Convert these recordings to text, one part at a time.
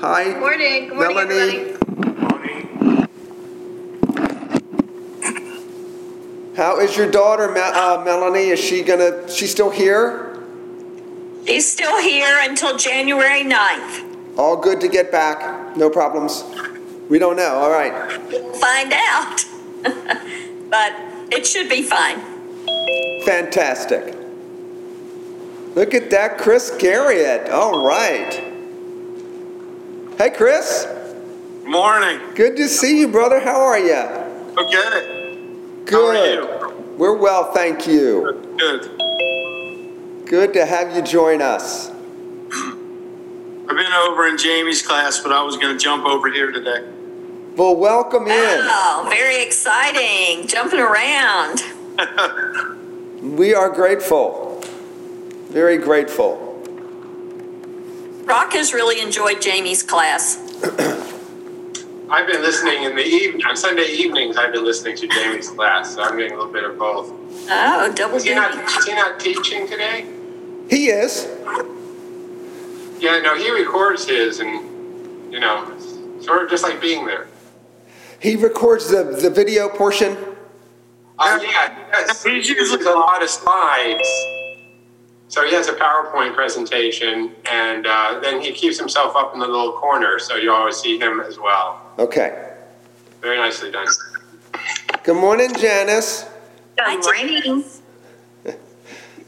Hi. Morning. Good morning, Melanie. everybody. How is your daughter, uh, Melanie? Is she gonna? She's still here? She's still here until January 9th. All good to get back. No problems. We don't know. All right. We'll Find out. but it should be fine. Fantastic. Look at that, Chris Garriott. All right. Hey, Chris. Morning. Good to see you, brother. How are you? Okay. Good. How are you? We're well, thank you. Good. Good to have you join us. I've been over in Jamie's class, but I was going to jump over here today. Well, welcome in. Oh, very exciting. Jumping around. We are grateful. Very grateful. Rock has really enjoyed Jamie's class. I've been listening in the evening on Sunday evenings. I've been listening to Jamie's class, so I'm getting a little bit of both. Oh, double Is he not? duty. Is he not teaching today? He is. Yeah, no, he records his, and you know, it's sort of just like being there. He records the, the video portion. Uh, yeah, he, does. he uses a lot of slides. So he has a PowerPoint presentation, and uh, then he keeps himself up in the little corner, so you always see him as well. Okay. Very nicely done. Good morning, Janice. Good morning.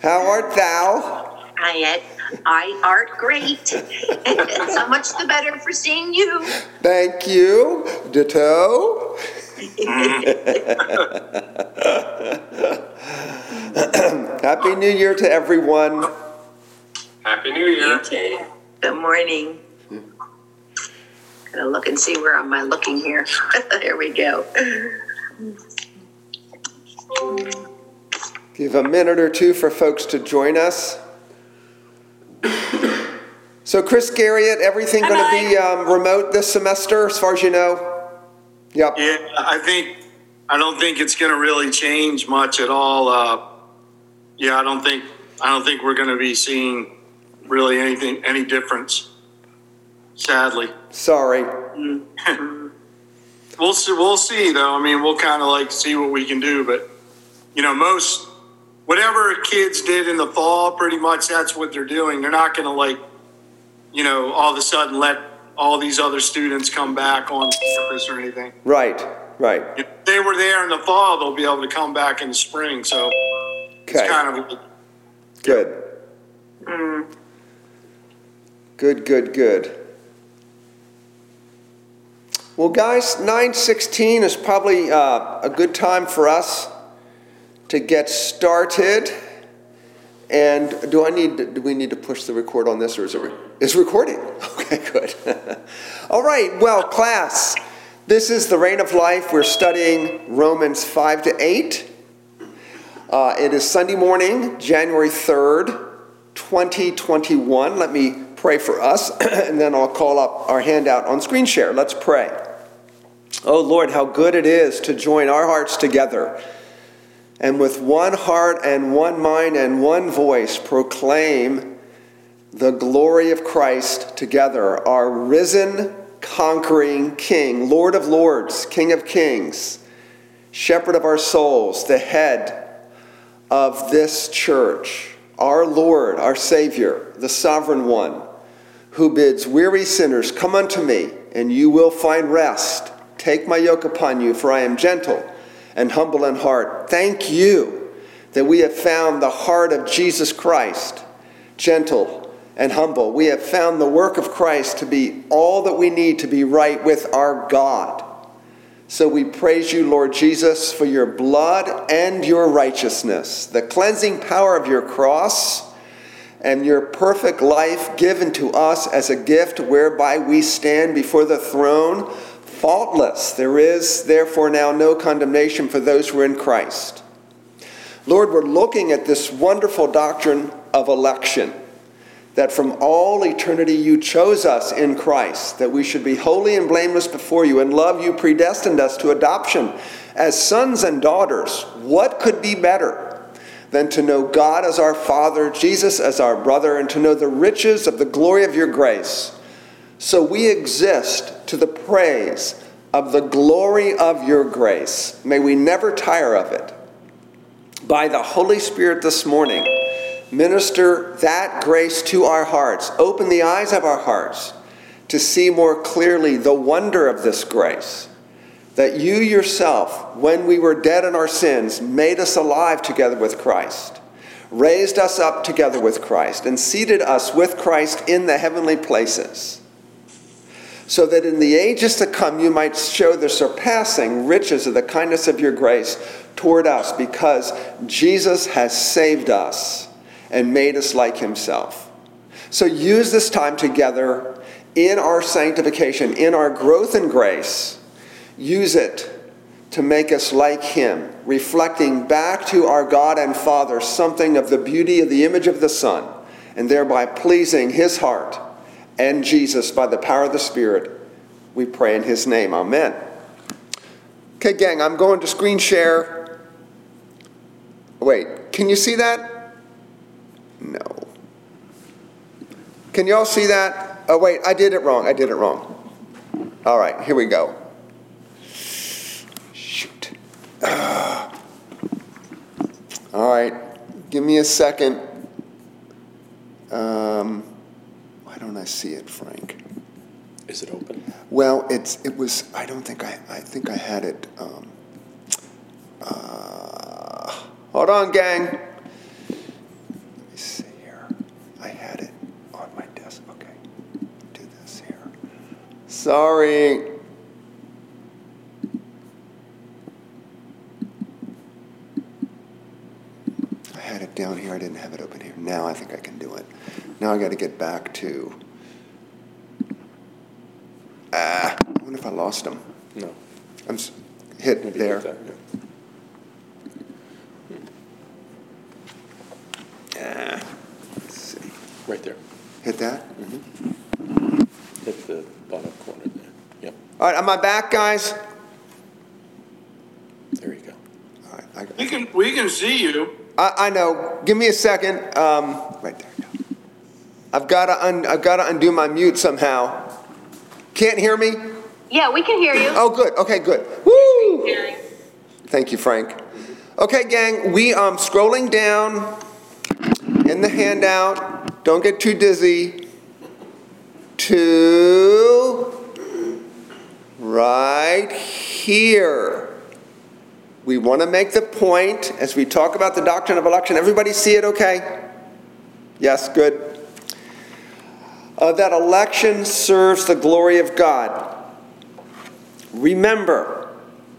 How art thou? I, I art great. so much the better for seeing you. Thank you. Ditto. Happy New Year to everyone. Happy New Year. You too. Good morning. Gonna look and see where am I looking here. there we go. Give a minute or two for folks to join us. So, Chris Garriott, everything going to be um, remote this semester, as far as you know? Yep. Yeah, I think, I don't think it's going to really change much at all. Uh, yeah, I don't think, I don't think we're going to be seeing really anything, any difference, sadly. Sorry. We'll see, we'll see though. I mean, we'll kind of like see what we can do, but you know, most, whatever kids did in the fall, pretty much that's what they're doing. They're not going to like, you know, all of a sudden let all these other students come back on campus or anything. Right, right. If they were there in the fall, they'll be able to come back in the spring. So it's Okay, kind of good. Good, good, good. Well, guys, 916 is probably uh, a good time for us to get started. And do I need, to, do we need to push the record on this or is it, re- it's recording? Okay, good. All right, well, class, this is the reign of life. We're studying Romans 5 to 8. Uh, it is Sunday morning, January 3rd, 2021. Let me pray for us, and then I'll call up our handout on screen share. Let's pray. Oh Lord, how good it is to join our hearts together and with one heart and one mind and one voice proclaim the glory of Christ together, our risen, conquering King, Lord of lords, King of kings, shepherd of our souls, the head of this church, our Lord, our Savior, the sovereign one, who bids weary sinners, Come unto me, and you will find rest. Take my yoke upon you, for I am gentle and humble in heart. Thank you that we have found the heart of Jesus Christ, gentle and humble. We have found the work of Christ to be all that we need to be right with our God. So we praise you, Lord Jesus, for your blood and your righteousness, the cleansing power of your cross, and your perfect life given to us as a gift whereby we stand before the throne faultless. There is therefore now no condemnation for those who are in Christ. Lord, we're looking at this wonderful doctrine of election that from all eternity you chose us in Christ, that we should be holy and blameless before you, and love you predestined us to adoption as sons and daughters. What could be better than to know God as our Father, Jesus as our brother, and to know the riches of the glory of your grace? So we exist to the praise of the glory of your grace. May we never tire of it. By the Holy Spirit this morning, minister that grace to our hearts. Open the eyes of our hearts to see more clearly the wonder of this grace. That you yourself, when we were dead in our sins, made us alive together with Christ, raised us up together with Christ, and seated us with Christ in the heavenly places so that in the ages to come you might show the surpassing riches of the kindness of your grace toward us, because Jesus has saved us and made us like himself. So use this time together in our sanctification, in our growth in grace. Use it to make us like him, reflecting back to our God and Father something of the beauty of the image of the Son, and thereby pleasing his heart and Jesus by the power of the Spirit. We pray in his name. Amen. Okay, gang, I'm going to screen share. Wait, can you see that? No. Can you all see that? Oh, wait, I did it wrong. I did it wrong. All right, here we go. Shoot. Uh. All right, give me a second. Um, why don't I see it, Frank? Is it open? Well, it's it was. I don't think I. I think I had it. Um, uh, hold on, gang. See here. I had it on my desk. Okay, do this here. Sorry. I had it down here. I didn't have it open here. Now I think I can do it. Now I got to get back to. Ah, I wonder if I lost them. No. I'm s- hit Maybe there. hit that. Let's see. Right there. Hit that. Hit the bottom corner there. Yep. All right, am I back, guys? There you go. All right, I, We can, we can see you. I, I know. Give me a second. Um, right there. I've got to un, I've got to undo my mute somehow. Can't hear me? Yeah, we can hear you. Oh, good. Okay, good. Woo! Thank you, Frank. Okay, gang, we um scrolling down in the handout. Don't get too dizzy. To right here. We want to make the point as we talk about the doctrine of election. Everybody see it okay? Yes, good. Uh, that election serves the glory of God. Remember,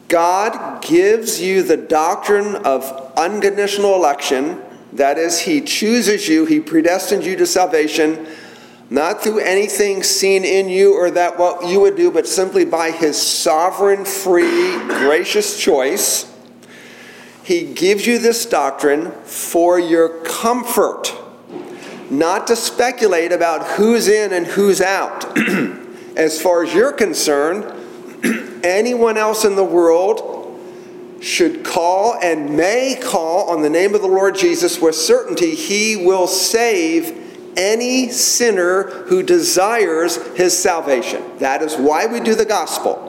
God gives you the doctrine of unconditional election. That is, He chooses you, He predestines you to salvation, not through anything seen in you or that what you would do, but simply by His sovereign, free, gracious choice. He gives you this doctrine for your comfort, not to speculate about who's in and who's out. as far as you're concerned, anyone else in the world should call and may call on the name of the Lord Jesus with certainty, he will save any sinner who desires his salvation. That is why we do the gospel.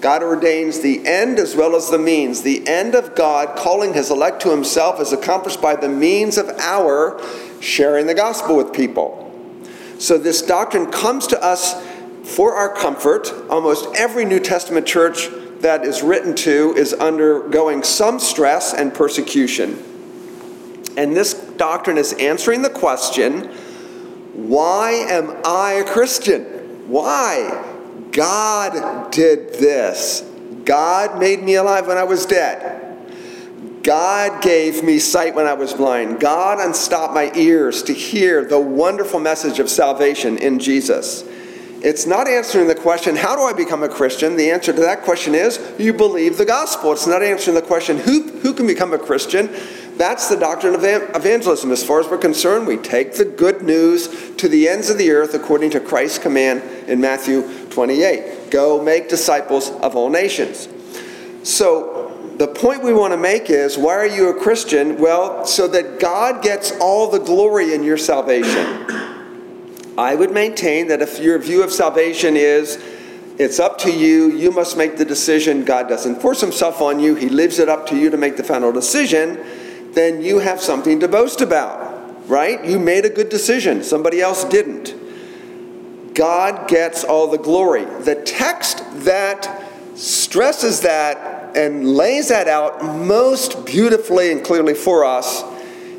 God ordains the end as well as the means. The end of God calling his elect to himself is accomplished by the means of our sharing the gospel with people. So this doctrine comes to us for our comfort. Almost every New Testament church that is written to is undergoing some stress and persecution. And this doctrine is answering the question why am I a Christian? Why? God did this. God made me alive when I was dead. God gave me sight when I was blind. God unstopped my ears to hear the wonderful message of salvation in Jesus. It's not answering the question, how do I become a Christian? The answer to that question is, you believe the gospel. It's not answering the question, who, who can become a Christian? That's the doctrine of evangelism. As far as we're concerned, we take the good news to the ends of the earth according to Christ's command in Matthew 28 Go make disciples of all nations. So, the point we want to make is why are you a Christian? Well, so that God gets all the glory in your salvation. I would maintain that if your view of salvation is it's up to you, you must make the decision, God doesn't force himself on you, he leaves it up to you to make the final decision, then you have something to boast about, right? You made a good decision, somebody else didn't. God gets all the glory. The text that stresses that and lays that out most beautifully and clearly for us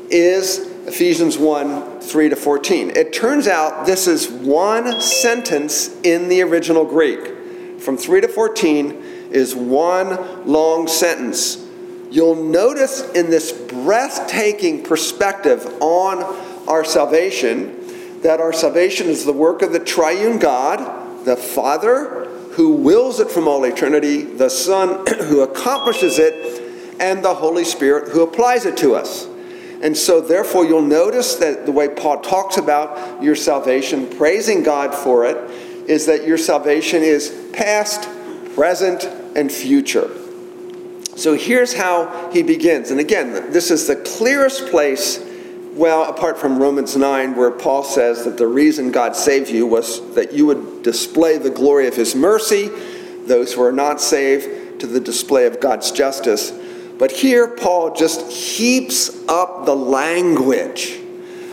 is Ephesians 1 3 to 14. It turns out this is one sentence in the original Greek. From 3 to 14 is one long sentence. You'll notice in this breathtaking perspective on our salvation that our salvation is the work of the triune God, the Father, who wills it from all eternity, the Son, who accomplishes it, and the Holy Spirit, who applies it to us. And so, therefore, you'll notice that the way Paul talks about your salvation, praising God for it, is that your salvation is past, present, and future. So here's how he begins. And again, this is the clearest place well, apart from Romans 9, where Paul says that the reason God saved you was that you would display the glory of his mercy, those who are not saved, to the display of God's justice. But here, Paul just heaps up the language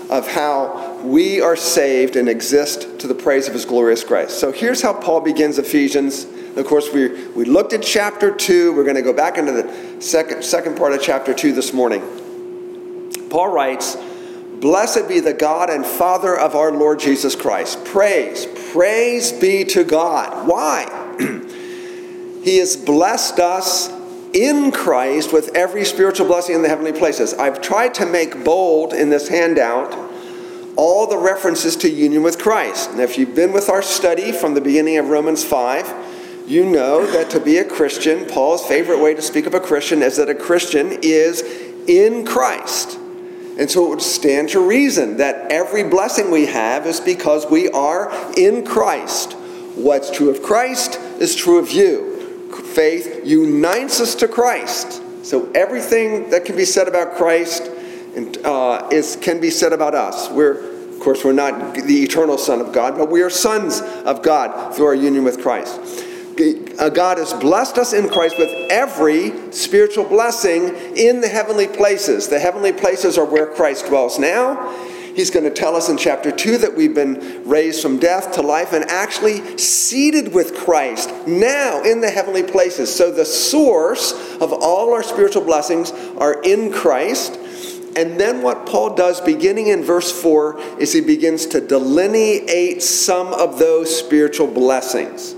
of how we are saved and exist to the praise of his glorious grace. So here's how Paul begins Ephesians. Of course, we, we looked at chapter 2. We're going to go back into the second, second part of chapter 2 this morning. Paul writes, Blessed be the God and Father of our Lord Jesus Christ. Praise, praise be to God. Why? he has blessed us in Christ with every spiritual blessing in the heavenly places. I've tried to make bold in this handout all the references to union with Christ. And if you've been with our study from the beginning of Romans 5, you know that to be a Christian, Paul's favorite way to speak of a Christian is that a Christian is in Christ. And so it would stand to reason that every blessing we have is because we are in Christ. What's true of Christ is true of you. Faith unites us to Christ. So everything that can be said about Christ uh, is, can be said about us. We're, of course, we're not the eternal Son of God, but we are sons of God through our union with Christ. Uh, God has blessed us in Christ with every spiritual blessing in the heavenly places. The heavenly places are where Christ dwells now. He's going to tell us in chapter 2 that we've been raised from death to life and actually seated with Christ now in the heavenly places. So the source of all our spiritual blessings are in Christ. And then what Paul does, beginning in verse 4, is he begins to delineate some of those spiritual blessings.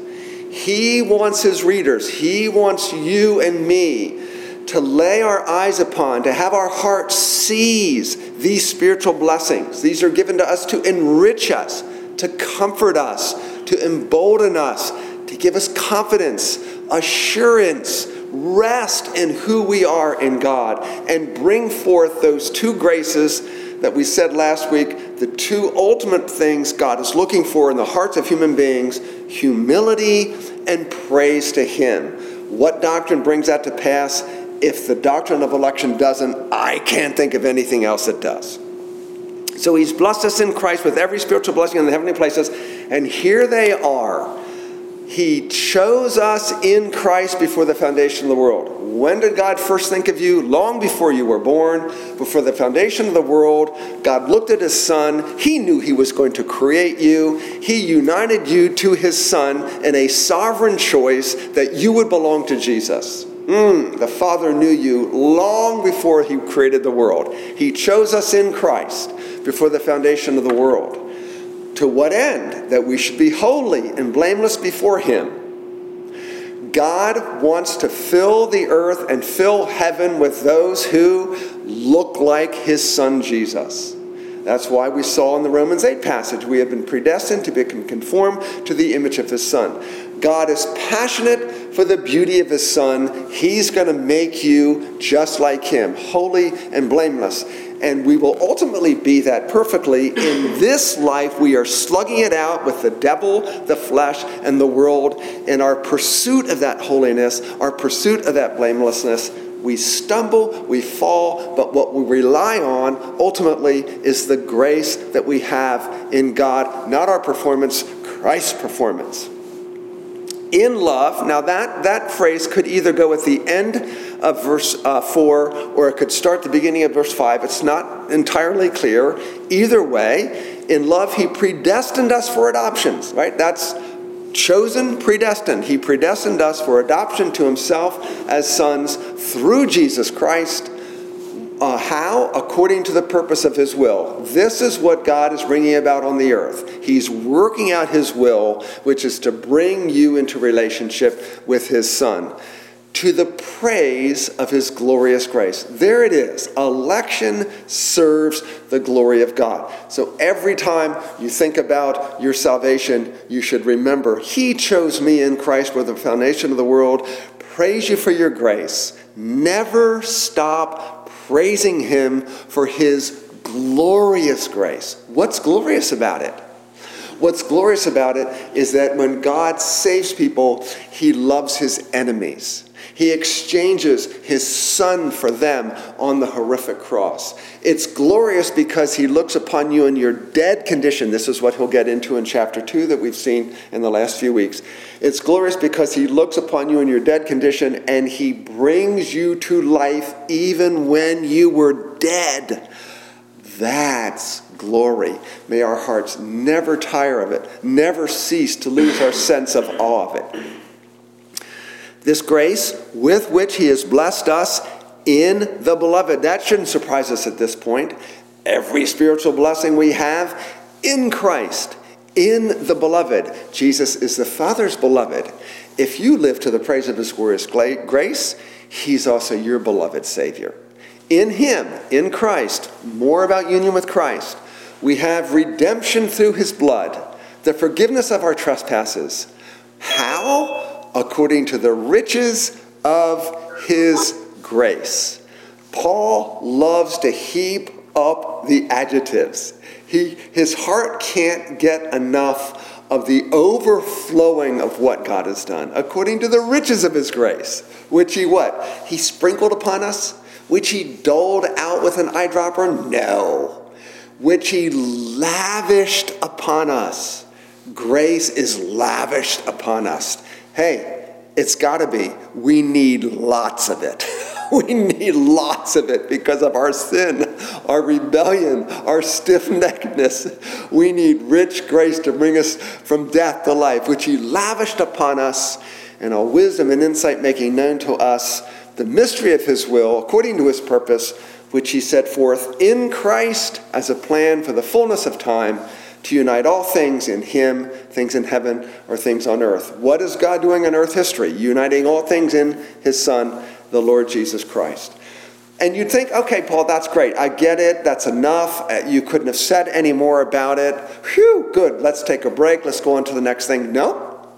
He wants his readers, he wants you and me to lay our eyes upon, to have our hearts seize these spiritual blessings. These are given to us to enrich us, to comfort us, to embolden us, to give us confidence, assurance, rest in who we are in God, and bring forth those two graces that we said last week the two ultimate things God is looking for in the hearts of human beings humility and praise to Him. What doctrine brings that to pass? If the doctrine of election doesn't, I can't think of anything else that does. So He's blessed us in Christ with every spiritual blessing in the heavenly places, and here they are he chose us in Christ before the foundation of the world. When did God first think of you? Long before you were born, before the foundation of the world, God looked at his son. He knew he was going to create you. He united you to his son in a sovereign choice that you would belong to Jesus. Mm, the Father knew you long before he created the world. He chose us in Christ before the foundation of the world. To what end? That we should be holy and blameless before Him. God wants to fill the earth and fill heaven with those who look like His Son Jesus. That's why we saw in the Romans 8 passage, we have been predestined to become conformed to the image of His Son. God is passionate for the beauty of His Son. He's going to make you just like Him, holy and blameless and we will ultimately be that perfectly. In this life, we are slugging it out with the devil, the flesh, and the world. In our pursuit of that holiness, our pursuit of that blamelessness, we stumble, we fall, but what we rely on ultimately is the grace that we have in God, not our performance, Christ's performance. In love, now that, that phrase could either go at the end of verse uh, 4 or it could start the beginning of verse 5. It's not entirely clear. Either way, in love, he predestined us for adoptions, right? That's chosen, predestined. He predestined us for adoption to himself as sons through Jesus Christ. Uh, how? According to the purpose of his will. This is what God is bringing about on the earth. He's working out his will, which is to bring you into relationship with his son to the praise of his glorious grace. There it is. Election serves the glory of God. So every time you think about your salvation, you should remember He chose me in Christ with the foundation of the world. Praise you for your grace. Never stop praising Him for His glorious grace. What's glorious about it? What's glorious about it is that when God saves people, He loves His enemies. He exchanges his son for them on the horrific cross. It's glorious because he looks upon you in your dead condition. This is what he'll get into in chapter 2 that we've seen in the last few weeks. It's glorious because he looks upon you in your dead condition and he brings you to life even when you were dead. That's glory. May our hearts never tire of it, never cease to lose our sense of awe of it. This grace with which he has blessed us in the beloved. That shouldn't surprise us at this point. Every spiritual blessing we have in Christ, in the beloved. Jesus is the Father's beloved. If you live to the praise of his glorious grace, he's also your beloved Savior. In him, in Christ, more about union with Christ, we have redemption through his blood, the forgiveness of our trespasses. How? According to the riches of his grace. Paul loves to heap up the adjectives. He, his heart can't get enough of the overflowing of what God has done, according to the riches of his grace, which he what? He sprinkled upon us, which he doled out with an eyedropper? No. Which he lavished upon us. Grace is lavished upon us. Hey, it's got to be. We need lots of it. we need lots of it because of our sin, our rebellion, our stiff neckedness. We need rich grace to bring us from death to life, which He lavished upon us, and all wisdom and insight making known to us the mystery of His will according to His purpose, which He set forth in Christ as a plan for the fullness of time to unite all things in Him, things in heaven or things on earth. What is God doing in earth history? Uniting all things in His Son, the Lord Jesus Christ. And you'd think, okay, Paul, that's great. I get it. That's enough. Uh, you couldn't have said any more about it. Whew, good. Let's take a break. Let's go on to the next thing. No,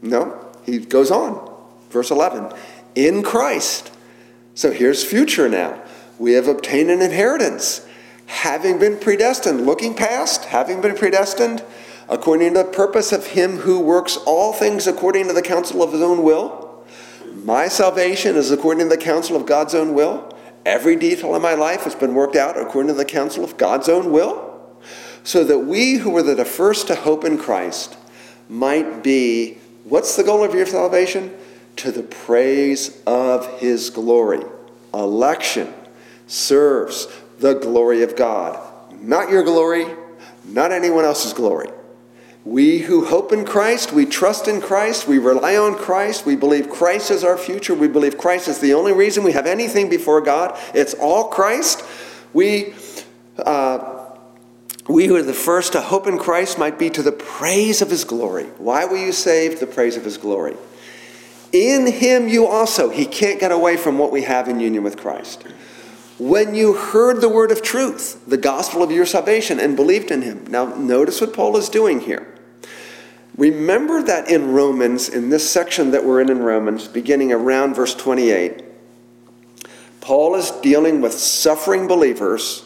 no. He goes on. Verse 11 In Christ. So here's future now. We have obtained an inheritance having been predestined, looking past, having been predestined, according to the purpose of him who works all things according to the counsel of his own will. My salvation is according to the counsel of God's own will. Every detail of my life has been worked out according to the counsel of God's own will, so that we who were the first to hope in Christ might be what's the goal of your salvation? To the praise of his glory. Election serves the glory of God. Not your glory, not anyone else's glory. We who hope in Christ, we trust in Christ, we rely on Christ, we believe Christ is our future, we believe Christ is the only reason we have anything before God. It's all Christ. We, uh, we who are the first to hope in Christ might be to the praise of his glory. Why were you saved? The praise of his glory. In him you also, he can't get away from what we have in union with Christ when you heard the word of truth, the gospel of your salvation, and believed in him. Now, notice what Paul is doing here. Remember that in Romans, in this section that we're in in Romans, beginning around verse 28, Paul is dealing with suffering believers,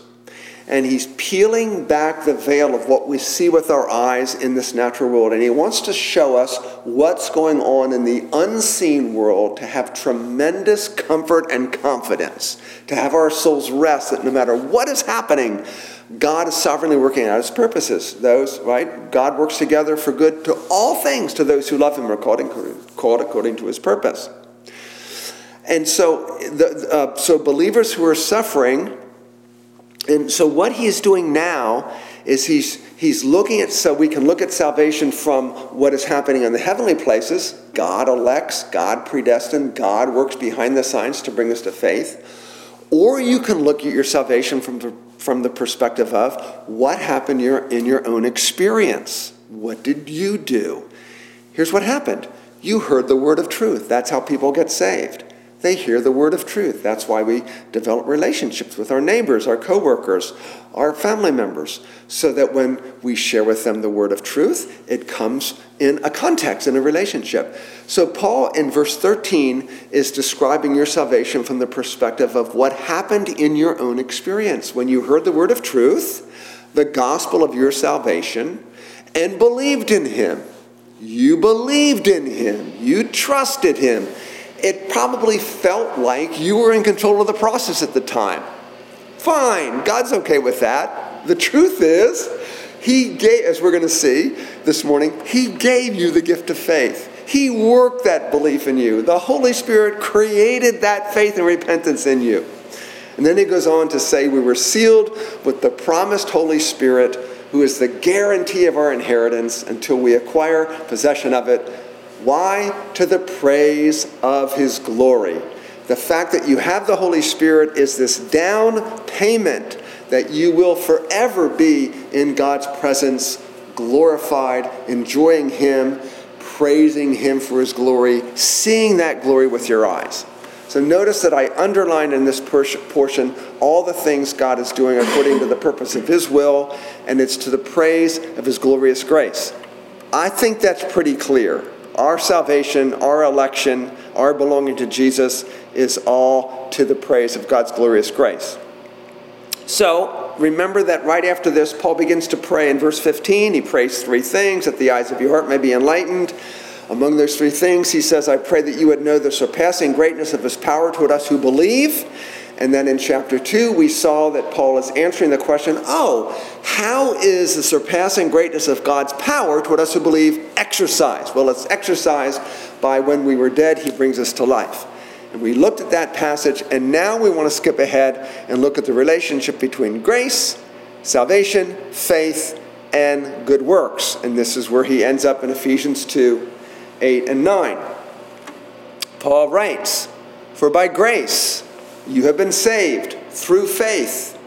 and he's peeling back the veil of what we see with our eyes in this natural world. And he wants to show us what's going on in the unseen world to have tremendous comfort and confidence, to have our souls rest that no matter what is happening, God is sovereignly working out his purposes. Those, right? God works together for good to all things to those who love him are called, called according to his purpose. And so, the, uh, so believers who are suffering and so what he is doing now is he's he's looking at so we can look at salvation from what is happening in the heavenly places. God elects, God predestined, God works behind the signs to bring us to faith. Or you can look at your salvation from the, from the perspective of what happened your, in your own experience. What did you do? Here's what happened. You heard the word of truth. That's how people get saved. They hear the word of truth. That's why we develop relationships with our neighbors, our coworkers, our family members, so that when we share with them the word of truth, it comes in a context, in a relationship. So, Paul in verse 13 is describing your salvation from the perspective of what happened in your own experience. When you heard the word of truth, the gospel of your salvation, and believed in him. You believed in him. You trusted him it probably felt like you were in control of the process at the time. Fine, God's okay with that. The truth is, He gave, as we're going to see this morning, He gave you the gift of faith. He worked that belief in you. The Holy Spirit created that faith and repentance in you. And then he goes on to say, We were sealed with the promised Holy Spirit, who is the guarantee of our inheritance until we acquire possession of it why? To the praise of his glory. The fact that you have the Holy Spirit is this down payment that you will forever be in God's presence, glorified, enjoying him, praising him for his glory, seeing that glory with your eyes. So notice that I underlined in this portion all the things God is doing according to the purpose of his will, and it's to the praise of his glorious grace. I think that's pretty clear. Our salvation, our election, our belonging to Jesus is all to the praise of God's glorious grace. So, remember that right after this, Paul begins to pray in verse 15. He prays three things that the eyes of your heart may be enlightened. Among those three things, he says, I pray that you would know the surpassing greatness of his power toward us who believe and then in chapter 2, we saw that Paul is answering the question oh, how is the surpassing greatness of God's power toward us who believe exercised? Well, it's exercised by when we were dead, he brings us to life. And we looked at that passage, and now we want to skip ahead and look at the relationship between grace, salvation, faith, and good works. And this is where he ends up in Ephesians 2 8 and 9. Paul writes, For by grace, you have been saved through faith.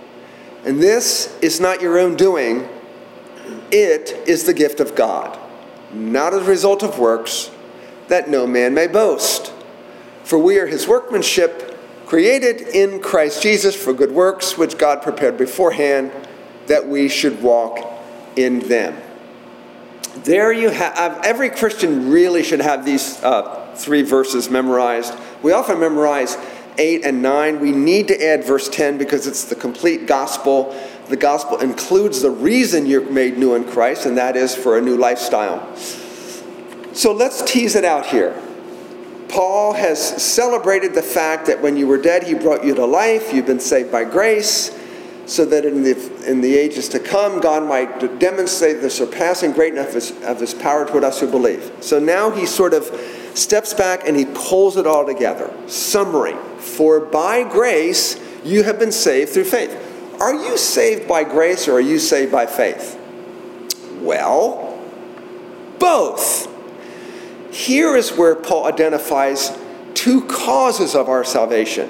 And this is not your own doing, it is the gift of God, not as a result of works, that no man may boast. For we are his workmanship, created in Christ Jesus for good works, which God prepared beforehand that we should walk in them. There you have, every Christian really should have these uh, three verses memorized. We often memorize 8 and 9. We need to add verse 10 because it's the complete gospel. The gospel includes the reason you're made new in Christ, and that is for a new lifestyle. So let's tease it out here. Paul has celebrated the fact that when you were dead, he brought you to life. You've been saved by grace, so that in the, in the ages to come, God might demonstrate the surpassing greatness of his, of his power toward us who believe. So now he sort of steps back and he pulls it all together. Summary For by grace you have been saved through faith. Are you saved by grace or are you saved by faith? Well, both. Here is where Paul identifies two causes of our salvation.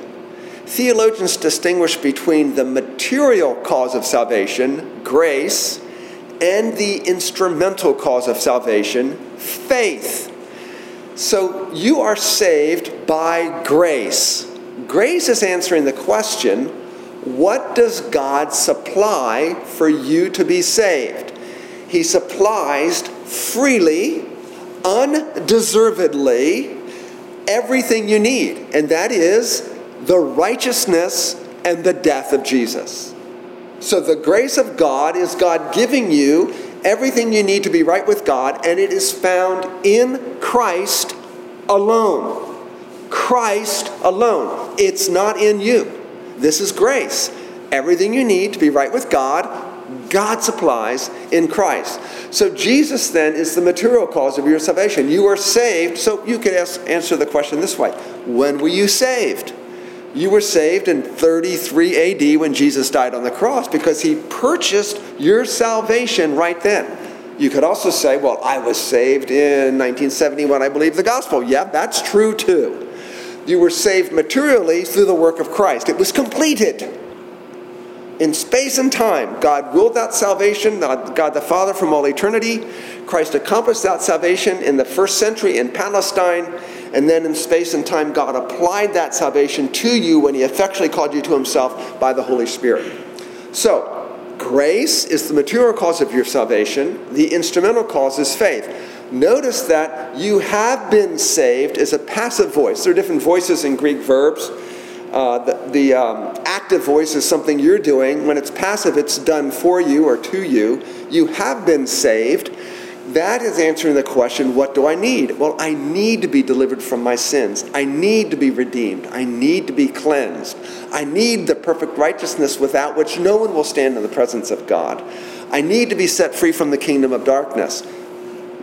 Theologians distinguish between the material cause of salvation, grace, and the instrumental cause of salvation, faith. So you are saved by grace. Grace is answering the question what does God supply for you to be saved? He supplies freely, undeservedly, everything you need, and that is the righteousness and the death of Jesus. So the grace of God is God giving you everything you need to be right with God, and it is found in Christ alone. Christ alone. It's not in you. This is grace. Everything you need to be right with God, God supplies in Christ. So Jesus then is the material cause of your salvation. You are saved. So you could ask, answer the question this way When were you saved? You were saved in 33 AD when Jesus died on the cross because he purchased your salvation right then. You could also say, well, I was saved in 1970 when I believed the gospel. Yeah, that's true too. You were saved materially through the work of Christ, it was completed. In space and time, God willed that salvation, God the Father from all eternity. Christ accomplished that salvation in the first century in Palestine. And then in space and time, God applied that salvation to you when He effectually called you to Himself by the Holy Spirit. So, grace is the material cause of your salvation, the instrumental cause is faith. Notice that you have been saved is a passive voice. There are different voices in Greek verbs. Uh, the, the um, active voice is something you're doing. When it's passive, it's done for you or to you. You have been saved. That is answering the question, what do I need? Well, I need to be delivered from my sins. I need to be redeemed. I need to be cleansed. I need the perfect righteousness without which no one will stand in the presence of God. I need to be set free from the kingdom of darkness.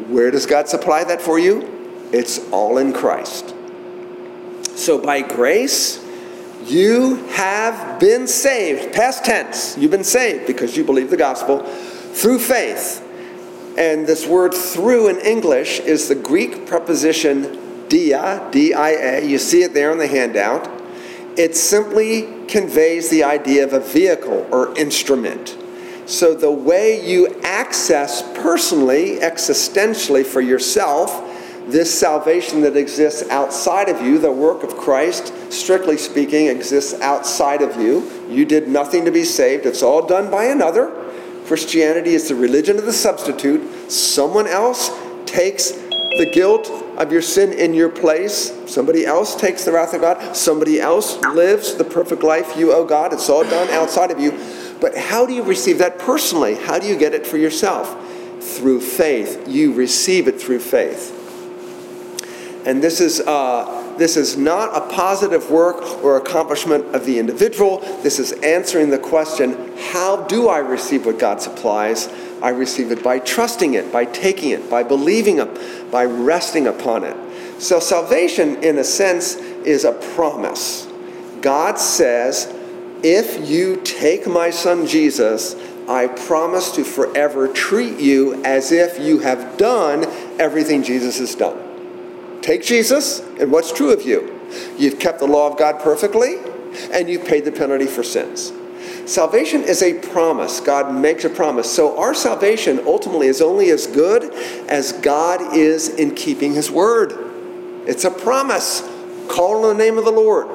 Where does God supply that for you? It's all in Christ. So by grace, you have been saved. Past tense. You've been saved because you believe the gospel through faith. And this word through in English is the Greek preposition dia, D I A. You see it there in the handout. It simply conveys the idea of a vehicle or instrument. So the way you access personally, existentially for yourself, this salvation that exists outside of you, the work of Christ, strictly speaking, exists outside of you. You did nothing to be saved, it's all done by another. Christianity is the religion of the substitute. Someone else takes the guilt of your sin in your place. Somebody else takes the wrath of God. Somebody else lives the perfect life you owe God. It's all done outside of you. But how do you receive that personally? How do you get it for yourself? Through faith. You receive it through faith. And this is, uh, this is not a positive work or accomplishment of the individual. This is answering the question how do I receive what God supplies? I receive it by trusting it, by taking it, by believing it, by resting upon it. So, salvation, in a sense, is a promise. God says, if you take my son Jesus, I promise to forever treat you as if you have done everything Jesus has done. Take Jesus, and what's true of you? You've kept the law of God perfectly, and you've paid the penalty for sins. Salvation is a promise. God makes a promise. So our salvation ultimately is only as good as God is in keeping his word. It's a promise. Call on the name of the Lord,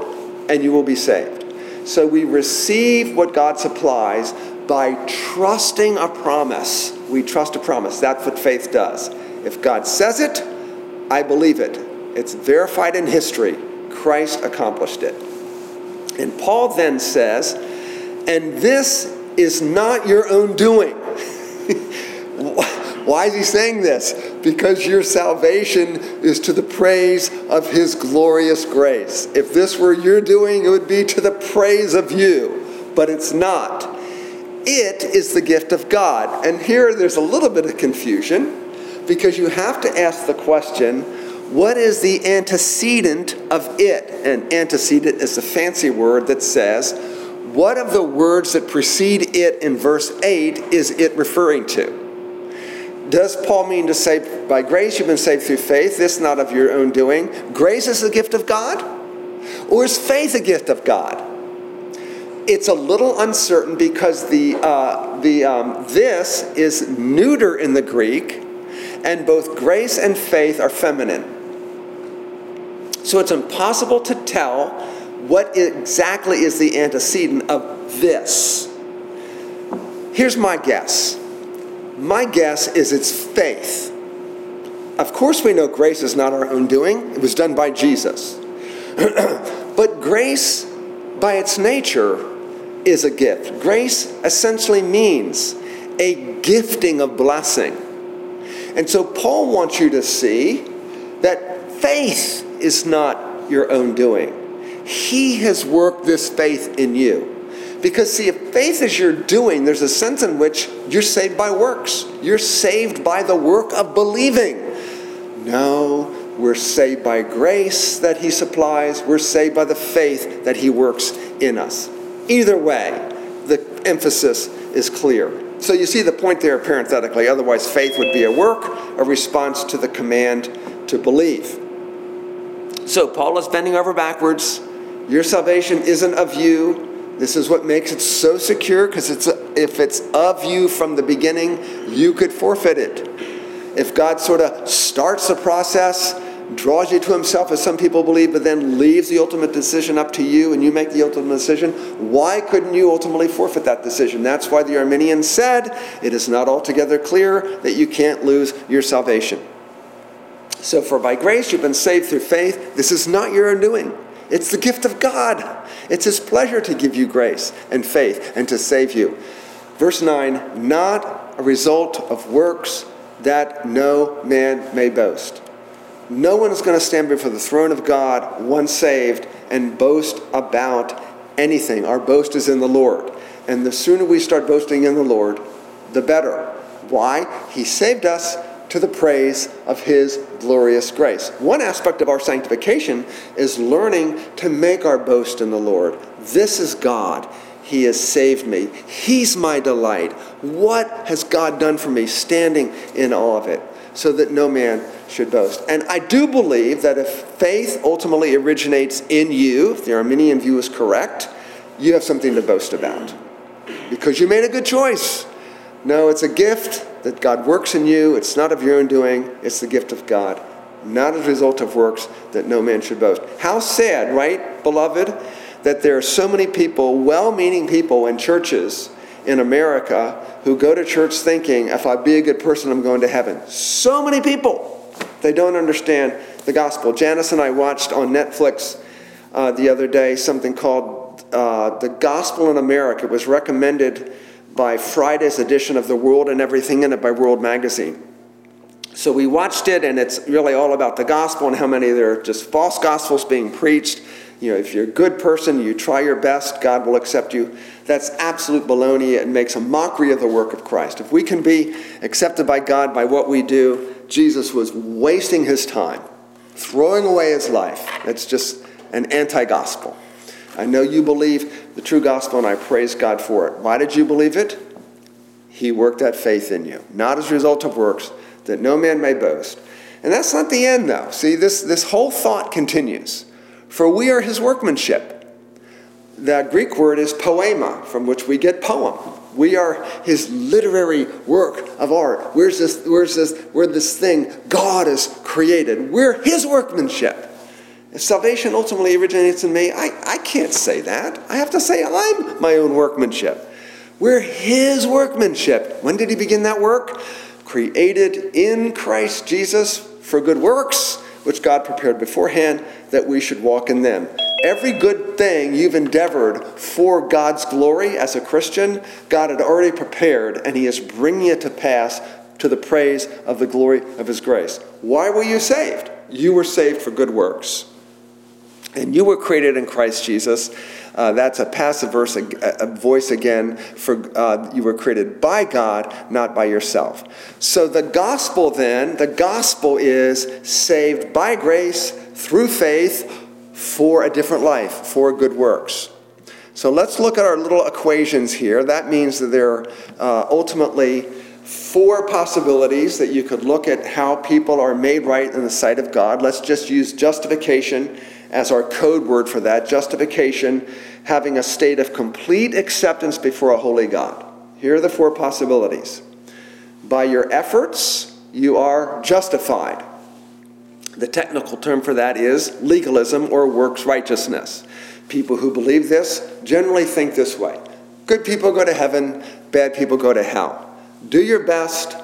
and you will be saved. So we receive what God supplies by trusting a promise. We trust a promise. That's what faith does. If God says it, I believe it. It's verified in history. Christ accomplished it. And Paul then says, and this is not your own doing. Why is he saying this? Because your salvation is to the praise of his glorious grace. If this were your doing, it would be to the praise of you, but it's not. It is the gift of God. And here there's a little bit of confusion because you have to ask the question what is the antecedent of it? And antecedent is a fancy word that says, what of the words that precede it in verse 8 is it referring to? Does Paul mean to say, by grace you've been saved through faith, this not of your own doing? Grace is a gift of God? Or is faith a gift of God? It's a little uncertain because the, uh, the, um, this is neuter in the Greek, and both grace and faith are feminine. So it's impossible to tell what exactly is the antecedent of this. Here's my guess. My guess is it's faith. Of course, we know grace is not our own doing, it was done by Jesus. but grace, by its nature, is a gift. Grace essentially means a gifting of blessing. And so Paul wants you to see that faith is not your own doing. He has worked this faith in you. Because, see, if faith is your doing, there's a sense in which you're saved by works. You're saved by the work of believing. No, we're saved by grace that He supplies. We're saved by the faith that He works in us. Either way, the emphasis is clear. So you see the point there parenthetically. Otherwise, faith would be a work, a response to the command to believe. So Paul is bending over backwards. Your salvation isn't of you. This is what makes it so secure because it's if it's of you from the beginning, you could forfeit it. If God sort of starts the process, draws you to himself as some people believe, but then leaves the ultimate decision up to you and you make the ultimate decision, why couldn't you ultimately forfeit that decision? That's why the Arminians said it is not altogether clear that you can't lose your salvation. So, for by grace you've been saved through faith. This is not your undoing. It's the gift of God. It's His pleasure to give you grace and faith and to save you. Verse 9, not a result of works that no man may boast. No one is going to stand before the throne of God, once saved, and boast about anything. Our boast is in the Lord. And the sooner we start boasting in the Lord, the better. Why? He saved us to the praise of His glorious grace. One aspect of our sanctification is learning to make our boast in the Lord. This is God. He has saved me. He's my delight. What has God done for me? Standing in awe of it, so that no man should boast. And I do believe that if faith ultimately originates in you, if the Arminian view is correct, you have something to boast about because you made a good choice. No, it's a gift that God works in you. It's not of your own doing, it's the gift of God, not as a result of works that no man should boast. How sad, right, beloved, that there are so many people, well meaning people in churches in America, who go to church thinking, if I be a good person, I'm going to heaven. So many people. They don't understand the gospel. Janice and I watched on Netflix uh, the other day something called uh, The Gospel in America. It was recommended by Friday's edition of The World and Everything in It by World Magazine. So we watched it, and it's really all about the gospel and how many there are just false gospels being preached. You know, if you're a good person, you try your best, God will accept you. That's absolute baloney. It makes a mockery of the work of Christ. If we can be accepted by God by what we do, Jesus was wasting his time, throwing away his life. That's just an anti gospel. I know you believe the true gospel, and I praise God for it. Why did you believe it? He worked that faith in you, not as a result of works, that no man may boast. And that's not the end, though. See, this, this whole thought continues. For we are his workmanship. That Greek word is poema, from which we get poem. We are his literary work of art. Where's this, where's this, where this thing God has created? We're his workmanship. If salvation ultimately originates in me, I, I can't say that. I have to say I'm my own workmanship. We're His workmanship. When did He begin that work? Created in Christ Jesus for good works, which God prepared beforehand that we should walk in them. Every good thing you've endeavored for God's glory as a Christian, God had already prepared, and He is bringing it to pass to the praise of the glory of His grace. Why were you saved? You were saved for good works. And you were created in Christ Jesus. Uh, that's a passive verse, a, a voice again. For uh, you were created by God, not by yourself. So the gospel, then, the gospel is saved by grace through faith for a different life, for good works. So let's look at our little equations here. That means that there are uh, ultimately four possibilities that you could look at how people are made right in the sight of God. Let's just use justification as our code word for that justification, having a state of complete acceptance before a holy God. Here are the four possibilities. By your efforts, you are justified. The technical term for that is legalism or works righteousness. People who believe this generally think this way good people go to heaven, bad people go to hell. Do your best,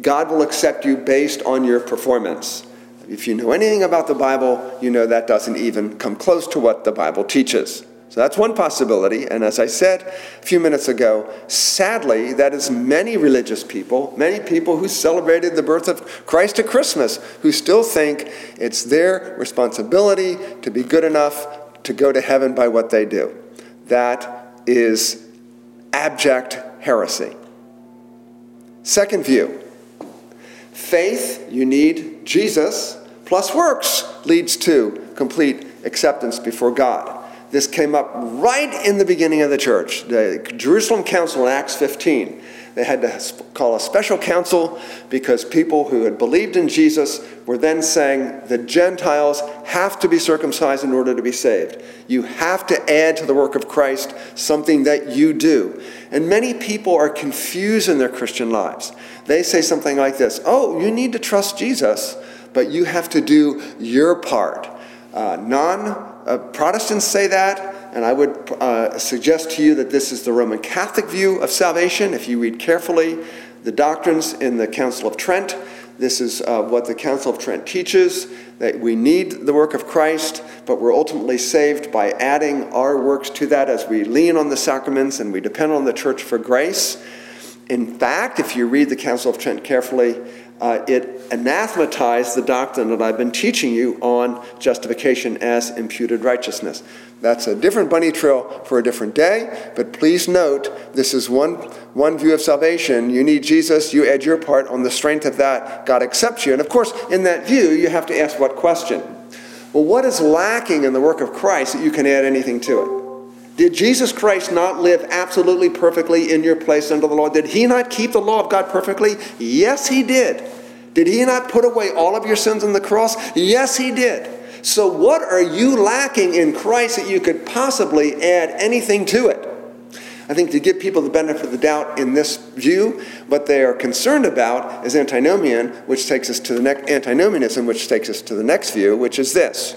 God will accept you based on your performance. If you know anything about the Bible, you know that doesn't even come close to what the Bible teaches. So that's one possibility. And as I said a few minutes ago, sadly, that is many religious people, many people who celebrated the birth of Christ at Christmas, who still think it's their responsibility to be good enough to go to heaven by what they do. That is abject heresy. Second view faith, you need Jesus, plus works leads to complete acceptance before God. This came up right in the beginning of the church, the Jerusalem Council in Acts 15. They had to call a special council because people who had believed in Jesus were then saying the Gentiles have to be circumcised in order to be saved. You have to add to the work of Christ something that you do. And many people are confused in their Christian lives. They say something like this Oh, you need to trust Jesus, but you have to do your part. Uh, non uh, Protestants say that, and I would uh, suggest to you that this is the Roman Catholic view of salvation. If you read carefully the doctrines in the Council of Trent, this is uh, what the Council of Trent teaches that we need the work of Christ, but we're ultimately saved by adding our works to that as we lean on the sacraments and we depend on the church for grace. In fact, if you read the Council of Trent carefully, uh, it anathematized the doctrine that I've been teaching you on justification as imputed righteousness. That's a different bunny trail for a different day, but please note this is one, one view of salvation. You need Jesus, you add your part. On the strength of that, God accepts you. And of course, in that view, you have to ask what question? Well, what is lacking in the work of Christ that you can add anything to it? Did Jesus Christ not live absolutely perfectly in your place under the law? Did he not keep the law of God perfectly? Yes, he did. Did he not put away all of your sins on the cross? Yes, he did. So, what are you lacking in Christ that you could possibly add anything to it? I think to give people the benefit of the doubt in this view, what they are concerned about is antinomian, which takes us to the next antinomianism, which takes us to the next view, which is this.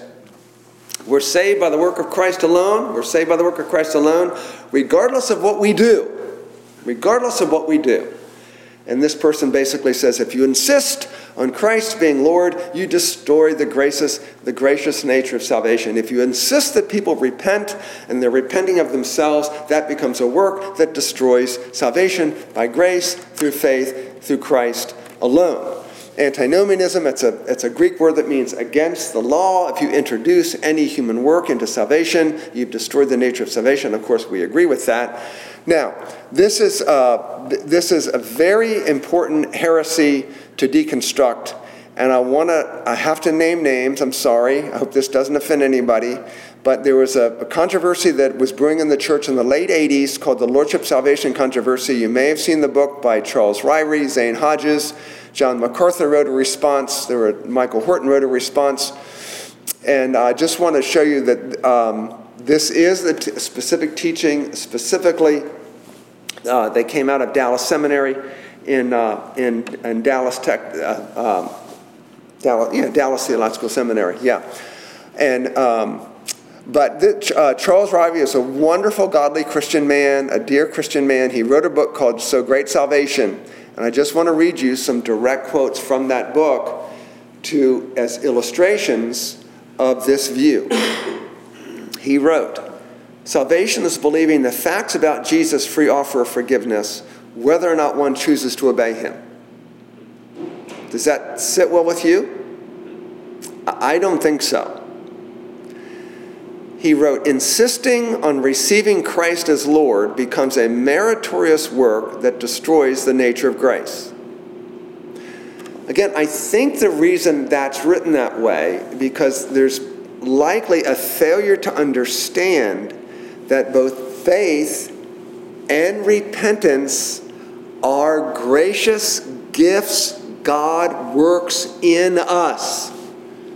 We're saved by the work of Christ alone. We're saved by the work of Christ alone, regardless of what we do. Regardless of what we do. And this person basically says if you insist on Christ being Lord, you destroy the gracious, the gracious nature of salvation. If you insist that people repent and they're repenting of themselves, that becomes a work that destroys salvation by grace through faith through Christ alone. Antinomianism, it's a, it's a Greek word that means against the law. If you introduce any human work into salvation, you've destroyed the nature of salvation. Of course, we agree with that. Now, this is, this is a very important heresy to deconstruct. And I want to, I have to name names, I'm sorry. I hope this doesn't offend anybody. But there was a, a controversy that was brewing in the church in the late 80s called the Lordship Salvation Controversy. You may have seen the book by Charles Ryrie, Zane Hodges. John MacArthur wrote a response. There were, Michael Horton wrote a response. And I just want to show you that um, this is the specific teaching, specifically, uh, they came out of Dallas Seminary in, uh, in, in Dallas Tech, uh, um, Dallas, yeah, Dallas Theological Seminary, yeah. And, um, but uh, Charles Ryrie is a wonderful, godly Christian man, a dear Christian man. He wrote a book called So Great Salvation. And I just want to read you some direct quotes from that book to, as illustrations of this view he wrote Salvation is believing the facts about Jesus' free offer of forgiveness, whether or not one chooses to obey him. Does that sit well with you? I don't think so. He wrote, insisting on receiving Christ as Lord becomes a meritorious work that destroys the nature of grace. Again, I think the reason that's written that way, because there's likely a failure to understand that both faith and repentance are gracious gifts God works in us.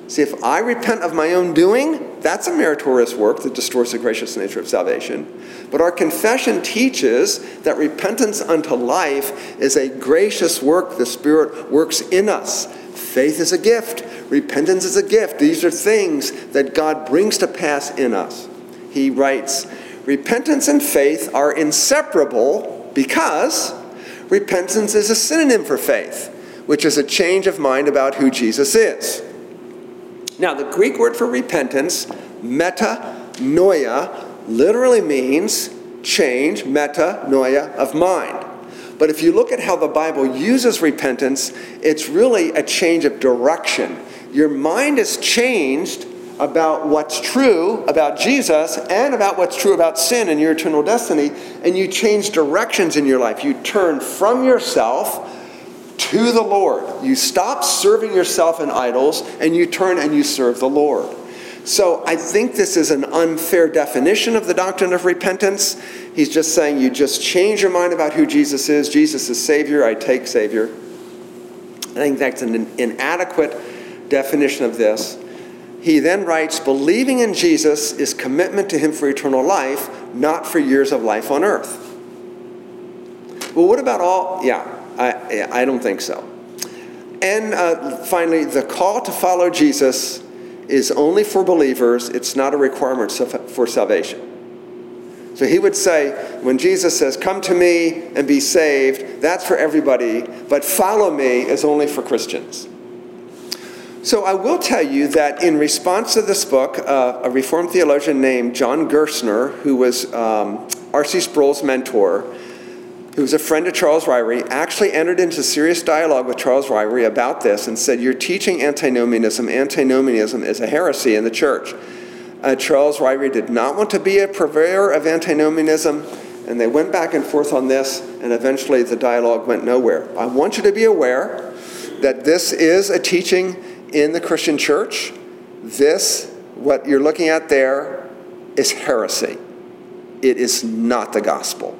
See, if I repent of my own doing, that's a meritorious work that distorts the gracious nature of salvation. But our confession teaches that repentance unto life is a gracious work the Spirit works in us. Faith is a gift. Repentance is a gift. These are things that God brings to pass in us. He writes, Repentance and faith are inseparable because repentance is a synonym for faith, which is a change of mind about who Jesus is. Now, the Greek word for repentance, metanoia, literally means change, metanoia, of mind. But if you look at how the Bible uses repentance, it's really a change of direction. Your mind is changed about what's true about Jesus and about what's true about sin and your eternal destiny, and you change directions in your life. You turn from yourself to the Lord. You stop serving yourself and idols, and you turn and you serve the Lord. So I think this is an unfair definition of the doctrine of repentance. He's just saying you just change your mind about who Jesus is. Jesus is Savior, I take Savior. I think that's an inadequate definition of this. He then writes, believing in Jesus is commitment to him for eternal life, not for years of life on earth. Well, what about all? Yeah, I, I don't think so. And uh, finally, the call to follow Jesus is only for believers, it's not a requirement for salvation. So he would say, when Jesus says, Come to me and be saved, that's for everybody, but follow me is only for Christians. So I will tell you that in response to this book, uh, a Reformed theologian named John Gerstner, who was um, R.C. Sproul's mentor, who was a friend of Charles Ryrie, actually entered into serious dialogue with Charles Ryrie about this and said, You're teaching antinomianism. Antinomianism is a heresy in the church. Uh, Charles Ryrie did not want to be a purveyor of antinomianism, and they went back and forth on this, and eventually the dialogue went nowhere. I want you to be aware that this is a teaching in the Christian church, this, what you're looking at there, is heresy. It is not the gospel.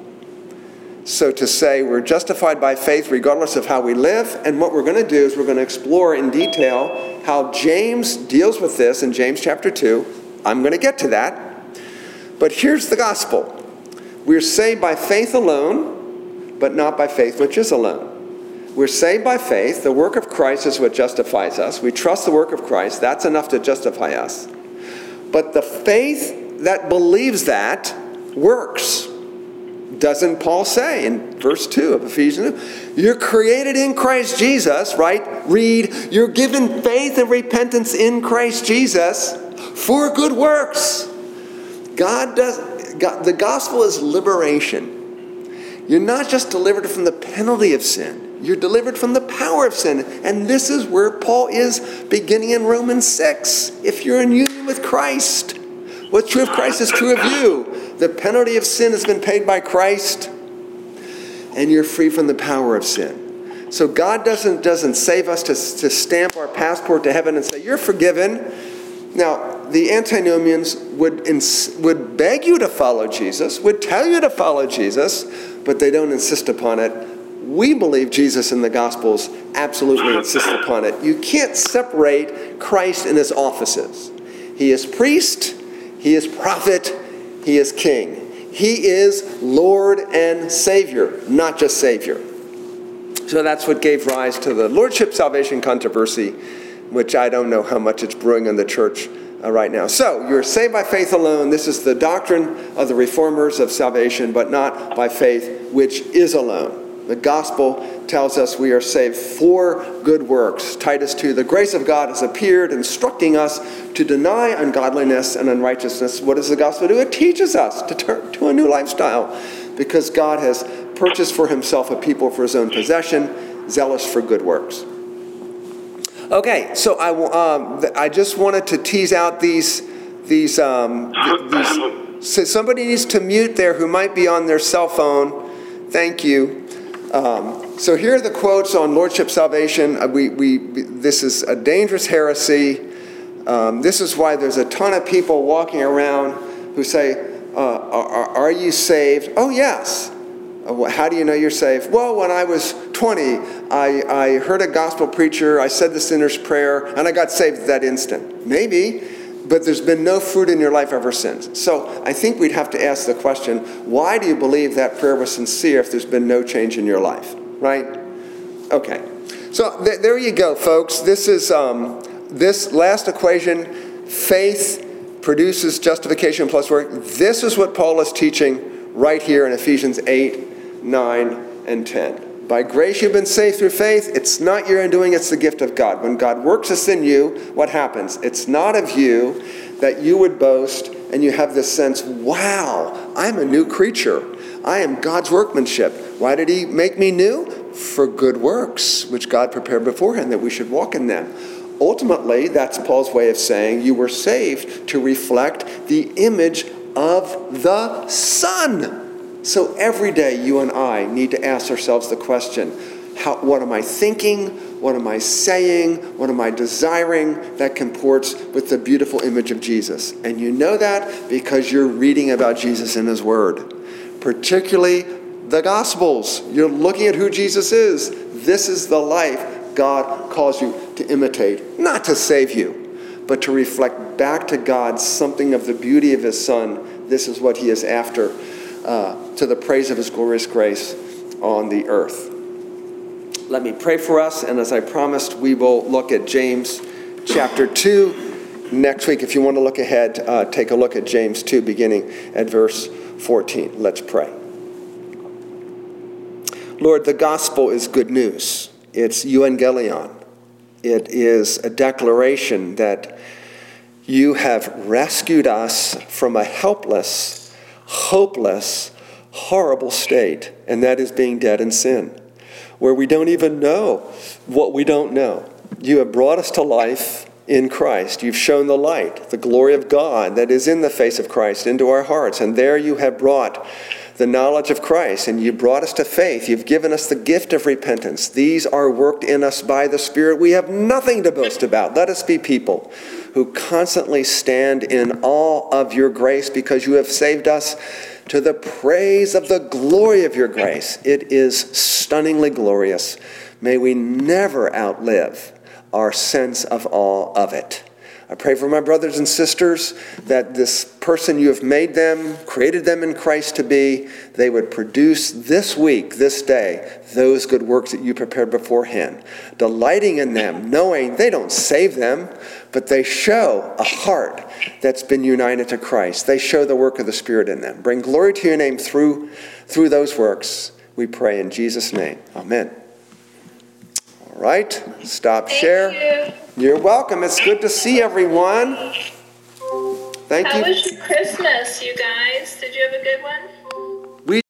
So to say we're justified by faith regardless of how we live, and what we're going to do is we're going to explore in detail how James deals with this in James chapter 2. I'm going to get to that. But here's the gospel we're saved by faith alone, but not by faith which is alone. We're saved by faith. The work of Christ is what justifies us. We trust the work of Christ. That's enough to justify us. But the faith that believes that works. Doesn't Paul say in verse 2 of Ephesians? You're created in Christ Jesus, right? Read, you're given faith and repentance in Christ Jesus for good works. God does, God, the gospel is liberation. You're not just delivered from the penalty of sin you're delivered from the power of sin. And this is where Paul is beginning in Romans 6. If you're in union with Christ, what's true of Christ is true of you. The penalty of sin has been paid by Christ, and you're free from the power of sin. So God doesn't, doesn't save us to, to stamp our passport to heaven and say, You're forgiven. Now, the antinomians would, ins- would beg you to follow Jesus, would tell you to follow Jesus, but they don't insist upon it we believe Jesus in the Gospels absolutely insists upon it. You can't separate Christ and his offices. He is priest, he is prophet, he is king. He is Lord and Savior, not just Savior. So that's what gave rise to the Lordship salvation controversy, which I don't know how much it's brewing in the church uh, right now. So you're saved by faith alone. This is the doctrine of the reformers of salvation, but not by faith, which is alone. The gospel tells us we are saved for good works. Titus 2 The grace of God has appeared, instructing us to deny ungodliness and unrighteousness. What does the gospel do? It teaches us to turn to a new lifestyle because God has purchased for himself a people for his own possession, zealous for good works. Okay, so I, um, I just wanted to tease out these, these, um, these. So somebody needs to mute there who might be on their cell phone. Thank you. Um, so here are the quotes on lordship salvation. Uh, we, we, this is a dangerous heresy. Um, this is why there's a ton of people walking around who say, uh, are, are, you saved? Oh, yes. Uh, how do you know you're saved? Well, when I was 20, I, I heard a gospel preacher, I said the sinner's prayer, and I got saved that instant. Maybe, but there's been no fruit in your life ever since. So I think we'd have to ask the question why do you believe that prayer was sincere if there's been no change in your life? Right? Okay. So th- there you go, folks. This is um, this last equation faith produces justification plus work. This is what Paul is teaching right here in Ephesians 8, 9, and 10. By grace you've been saved through faith. It's not your undoing, it's the gift of God. When God works this in you, what happens? It's not of you that you would boast and you have this sense, wow, I'm a new creature. I am God's workmanship. Why did He make me new? For good works, which God prepared beforehand that we should walk in them. Ultimately, that's Paul's way of saying you were saved to reflect the image of the Son. So every day, you and I need to ask ourselves the question how, what am I thinking? What am I saying? What am I desiring that comports with the beautiful image of Jesus? And you know that because you're reading about Jesus in His Word, particularly the Gospels. You're looking at who Jesus is. This is the life God calls you to imitate, not to save you, but to reflect back to God something of the beauty of His Son. This is what He is after, uh, to the praise of His glorious grace on the earth. Let me pray for us, and as I promised, we will look at James chapter 2. Next week, if you want to look ahead, uh, take a look at James 2, beginning at verse 14. Let's pray. Lord, the gospel is good news. It's euangelion. It is a declaration that you have rescued us from a helpless, hopeless, horrible state, and that is being dead in sin, where we don't even know what we don't know. You have brought us to life in Christ. You've shown the light, the glory of God that is in the face of Christ into our hearts, and there you have brought the knowledge of Christ, and you brought us to faith. You've given us the gift of repentance. These are worked in us by the Spirit. We have nothing to boast about. Let us be people who constantly stand in awe of your grace because you have saved us to the praise of the glory of your grace. It is stunningly glorious. May we never outlive our sense of awe of it. I pray for my brothers and sisters that this person you have made them, created them in Christ to be, they would produce this week, this day, those good works that you prepared beforehand, delighting in them, knowing they don't save them, but they show a heart that's been united to Christ. They show the work of the Spirit in them. Bring glory to your name through, through those works. We pray in Jesus' name. Amen. All right, stop Thank share. you. You're welcome. It's good to see everyone. Thank How you. was your Christmas, you guys? Did you have a good one?